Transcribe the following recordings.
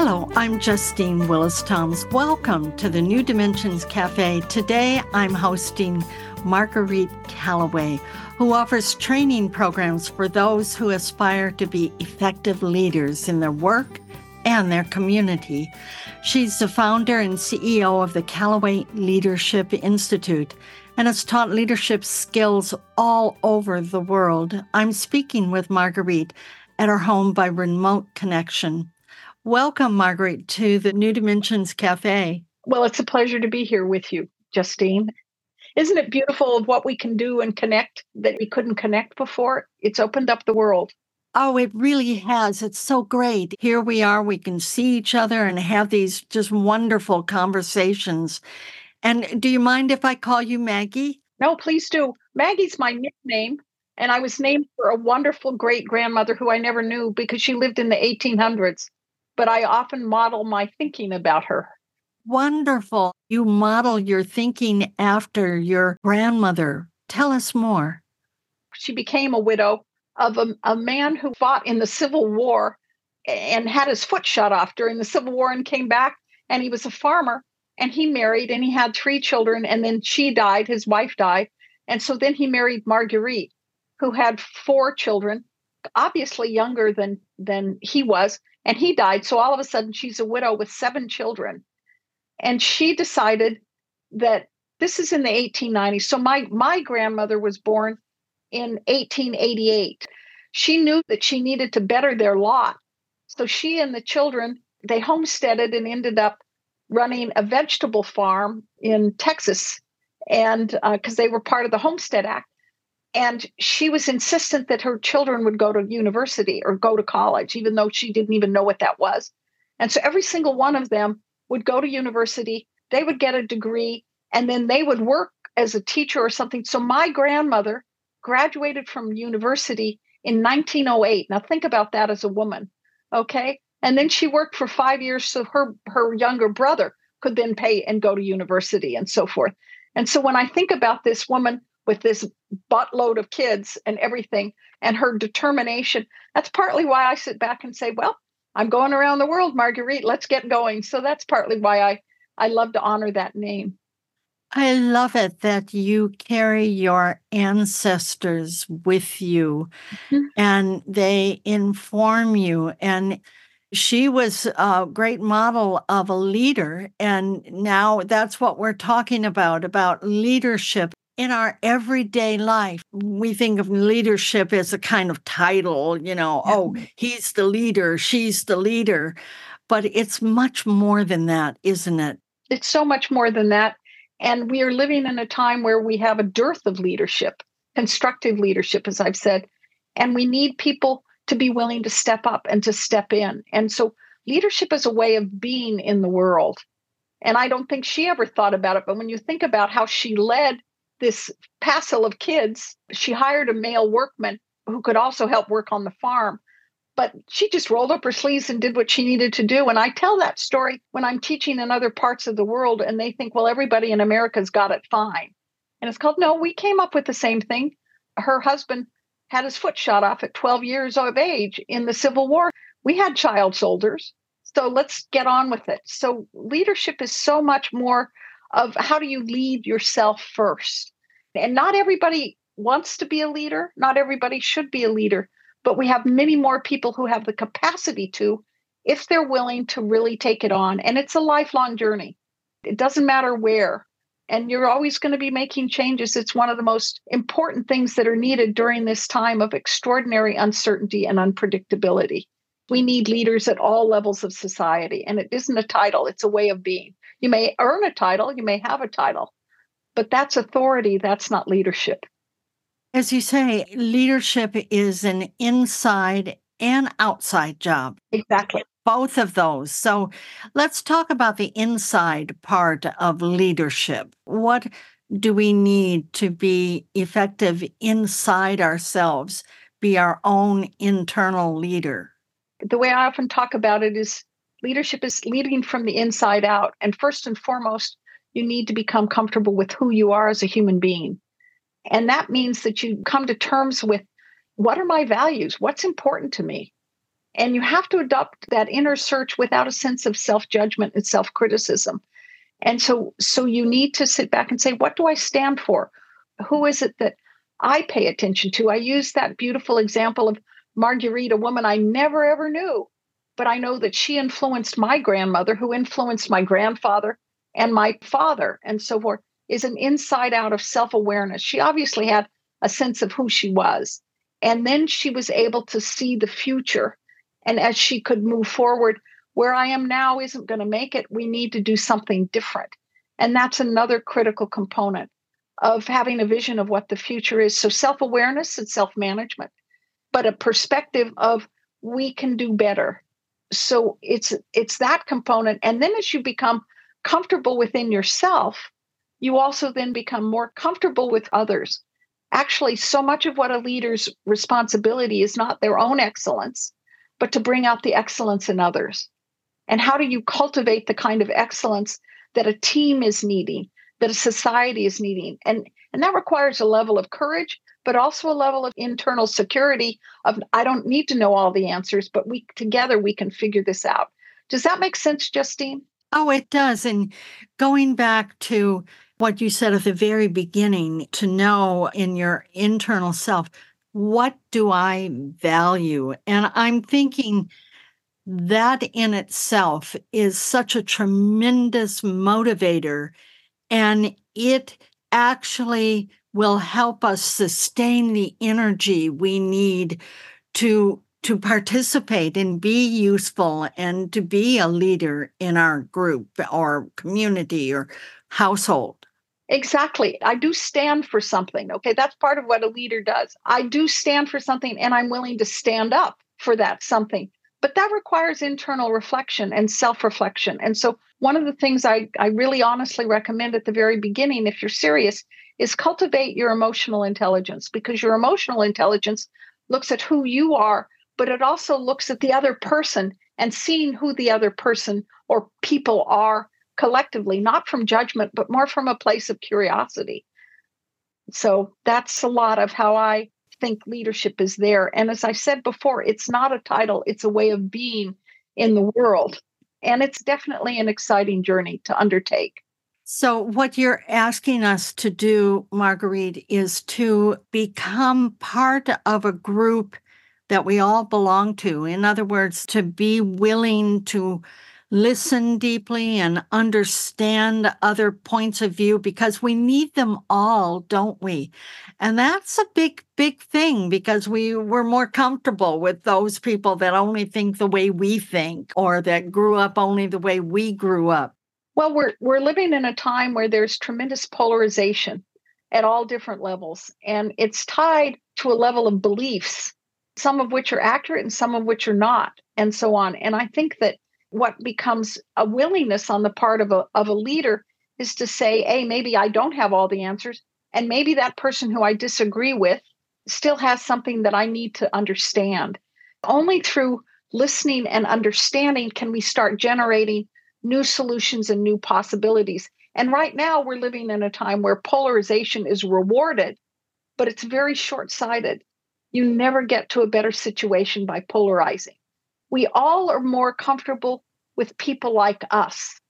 Hello, I'm Justine Willis Toms. Welcome to the New Dimensions Cafe. Today I'm hosting Marguerite Callaway, who offers training programs for those who aspire to be effective leaders in their work and their community. She's the founder and CEO of the Callaway Leadership Institute and has taught leadership skills all over the world. I'm speaking with Marguerite at her home by remote connection. Welcome, Marguerite, to the New Dimensions Cafe. Well, it's a pleasure to be here with you, Justine. Isn't it beautiful of what we can do and connect that we couldn't connect before? It's opened up the world. Oh, it really has. It's so great. Here we are, we can see each other and have these just wonderful conversations. And do you mind if I call you Maggie? No, please do. Maggie's my nickname, and I was named for a wonderful great grandmother who I never knew because she lived in the 1800s. But I often model my thinking about her. Wonderful. You model your thinking after your grandmother. Tell us more. She became a widow of a, a man who fought in the Civil War and had his foot shot off during the Civil War and came back. And he was a farmer and he married and he had three children. And then she died, his wife died. And so then he married Marguerite, who had four children, obviously younger than, than he was. And he died. So all of a sudden, she's a widow with seven children. And she decided that this is in the 1890s so my my grandmother was born in 1888 she knew that she needed to better their lot. So she and the children they homesteaded and ended up running a vegetable farm in texas. And because uh, they were part of the homestead act and she was insistent that her children would go to university or go to college even though she didn't even know what that was and so every single one of them would go to university, they would get a degree, and then they would work as a teacher or something. So my grandmother graduated from university in 1908. Now think about that as a woman, okay? And then she worked for five years so her her younger brother could then pay and go to university and so forth. And so when I think about this woman with this buttload of kids and everything and her determination, that's partly why I sit back and say, well, I'm going around the world, Marguerite. Let's get going. So that's partly why I I love to honor that name. I love it that you carry your ancestors with you mm-hmm. and they inform you. And she was a great model of a leader. And now that's what we're talking about about leadership in our everyday life, we think of leadership as a kind of title, you know, yeah. oh, he's the leader, she's the leader. But it's much more than that, isn't it? It's so much more than that. And we are living in a time where we have a dearth of leadership, constructive leadership, as I've said. And we need people to be willing to step up and to step in. And so leadership is a way of being in the world. And I don't think she ever thought about it. But when you think about how she led this passel of kids. She hired a male workman who could also help work on the farm. But she just rolled up her sleeves and did what she needed to do. And I tell that story when I'm teaching in other parts of the world, and they think, well, everybody in America's got it fine. And it's called, no, we came up with the same thing. Her husband had his foot shot off at 12 years of age in the Civil War. We had child soldiers. So let's get on with it. So leadership is so much more of how do you lead yourself first. And not everybody wants to be a leader, not everybody should be a leader, but we have many more people who have the capacity to if they're willing to really take it on. And it's a lifelong journey. It doesn't matter where. And you're always going to be making changes. It's one of the most important things that are needed during this time of extraordinary uncertainty and unpredictability. We need leaders at all levels of society. And it isn't a title, it's a way of being. You may earn a title, you may have a title, but that's authority, that's not leadership. As you say, leadership is an inside and outside job. Exactly. Both of those. So let's talk about the inside part of leadership. What do we need to be effective inside ourselves, be our own internal leader? The way I often talk about it is leadership is leading from the inside out. And first and foremost, you need to become comfortable with who you are as a human being. And that means that you come to terms with what are my values? What's important to me? And you have to adopt that inner search without a sense of self judgment and self criticism. And so, so you need to sit back and say, what do I stand for? Who is it that I pay attention to? I use that beautiful example of Marguerite, a woman I never ever knew, but I know that she influenced my grandmother, who influenced my grandfather and my father, and so forth, is an inside out of self awareness. She obviously had a sense of who she was. And then she was able to see the future. And as she could move forward, where I am now isn't going to make it. We need to do something different. And that's another critical component of having a vision of what the future is. So self awareness and self management, but a perspective of we can do better. So it's it's that component. And then as you become comfortable within yourself, you also then become more comfortable with others. Actually, so much of what a leader's responsibility is not their own excellence, but to bring out the excellence in others. And how do you cultivate the kind of excellence that a team is needing, that a society is needing? And, and that requires a level of courage, but also a level of internal security of I don't need to know all the answers, but we together we can figure this out. Does that make sense, Justine? Oh, it does. And going back to what you said at the very beginning to know in your internal self, what do I value? And I'm thinking that in itself is such a tremendous motivator. And it actually will help us sustain the energy we need to to participate and be useful and to be a leader in our group or community or household. Exactly. I do stand for something. Okay. That's part of what a leader does. I do stand for something and I'm willing to stand up for that something. But that requires internal reflection and self reflection. And so, one of the things I, I really honestly recommend at the very beginning, if you're serious, is cultivate your emotional intelligence because your emotional intelligence looks at who you are, but it also looks at the other person and seeing who the other person or people are collectively, not from judgment, but more from a place of curiosity. So that's a lot of how I think leadership is there. And as I said before, it's not a title, it's a way of being in the world. And it's definitely an exciting journey to undertake. So, what you're asking us to do, Marguerite, is to become part of a group that we all belong to. In other words, to be willing to listen deeply and understand other points of view because we need them all, don't we? And that's a big, big thing because we were more comfortable with those people that only think the way we think or that grew up only the way we grew up. Well, we're we're living in a time where there's tremendous polarization at all different levels and it's tied to a level of beliefs some of which are accurate and some of which are not and so on and i think that what becomes a willingness on the part of a, of a leader is to say, hey, maybe I don't have all the answers. And maybe that person who I disagree with still has something that I need to understand. Only through listening and understanding can we start generating new solutions and new possibilities. And right now, we're living in a time where polarization is rewarded, but it's very short sighted. You never get to a better situation by polarizing we all are more comfortable with people like us.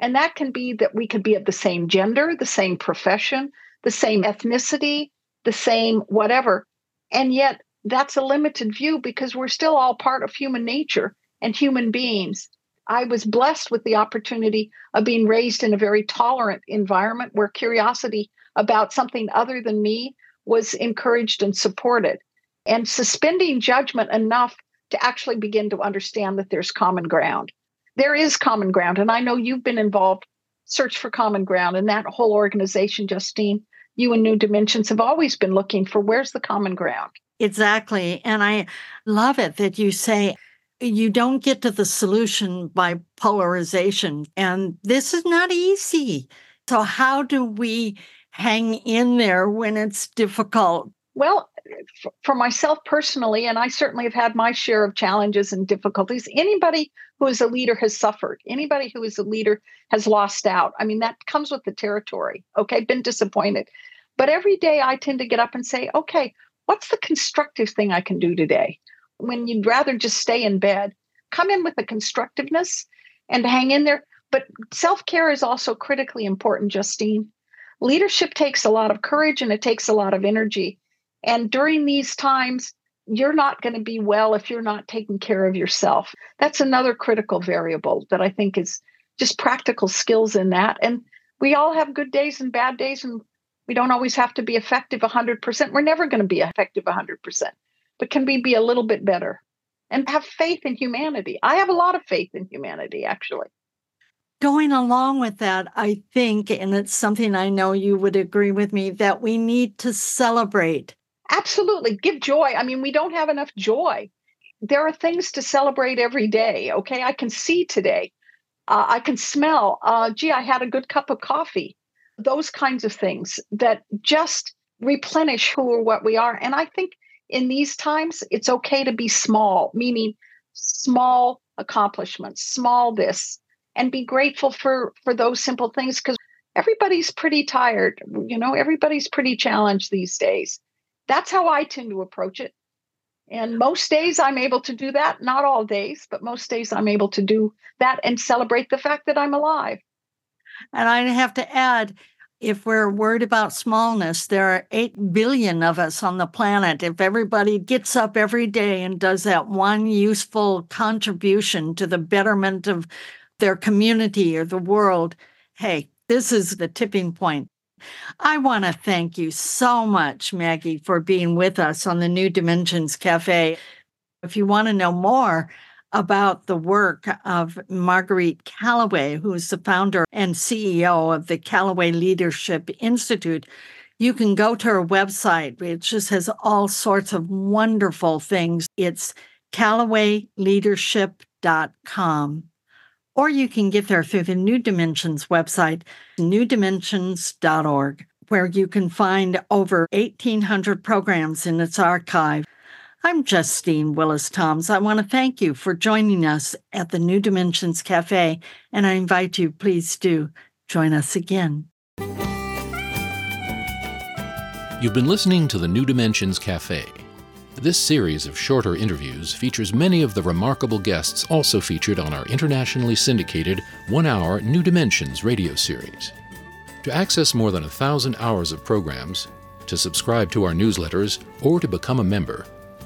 And that can be that we could be of the same gender, the same profession, the same ethnicity, the same whatever. And yet that's a limited view because we're still all part of human nature and human beings. I was blessed with the opportunity of being raised in a very tolerant environment where curiosity about something other than me was encouraged and supported. And suspending judgment enough to actually begin to understand that there's common ground. There is common ground. And I know you've been involved, Search for Common Ground, and that whole organization, Justine. you and New Dimensions have always been looking for where's the common ground. Exactly. And I love it that you say you don't get to the solution by polarization. And this is not easy. So, how do we hang in there when it's difficult? Well, for myself personally, and I certainly have had my share of challenges and difficulties, anybody who is a leader has suffered. Anybody who is a leader has lost out. I mean, that comes with the territory. Okay, been disappointed. But every day I tend to get up and say, okay, what's the constructive thing I can do today? When you'd rather just stay in bed, come in with a constructiveness and hang in there. But self care is also critically important, Justine. Leadership takes a lot of courage and it takes a lot of energy. And during these times, you're not going to be well if you're not taking care of yourself. That's another critical variable that I think is just practical skills in that. And we all have good days and bad days, and we don't always have to be effective 100%. We're never going to be effective 100%, but can we be a little bit better and have faith in humanity? I have a lot of faith in humanity, actually. Going along with that, I think, and it's something I know you would agree with me, that we need to celebrate. Absolutely. Give joy. I mean, we don't have enough joy. There are things to celebrate every day. Okay. I can see today. Uh, I can smell. Uh, gee, I had a good cup of coffee those kinds of things that just replenish who or what we are. And I think in these times, it's okay to be small, meaning small accomplishments, small this, and be grateful for for those simple things because everybody's pretty tired. You know, everybody's pretty challenged these days. That's how I tend to approach it. And most days I'm able to do that, not all days, but most days I'm able to do that and celebrate the fact that I'm alive. And I have to add, if we're worried about smallness, there are 8 billion of us on the planet. If everybody gets up every day and does that one useful contribution to the betterment of their community or the world, hey, this is the tipping point. I want to thank you so much, Maggie, for being with us on the New Dimensions Cafe. If you want to know more, about the work of Marguerite Callaway, who is the founder and CEO of the Callaway Leadership Institute, you can go to her website. It just has all sorts of wonderful things. It's callawayleadership.com. Or you can get there through the New Dimensions website, newdimensions.org, where you can find over 1,800 programs in its archive. I'm Justine Willis Toms. I want to thank you for joining us at the New Dimensions Cafe, and I invite you, please do join us again. You've been listening to the New Dimensions Cafe. This series of shorter interviews features many of the remarkable guests also featured on our internationally syndicated one hour New Dimensions radio series. To access more than a thousand hours of programs, to subscribe to our newsletters, or to become a member,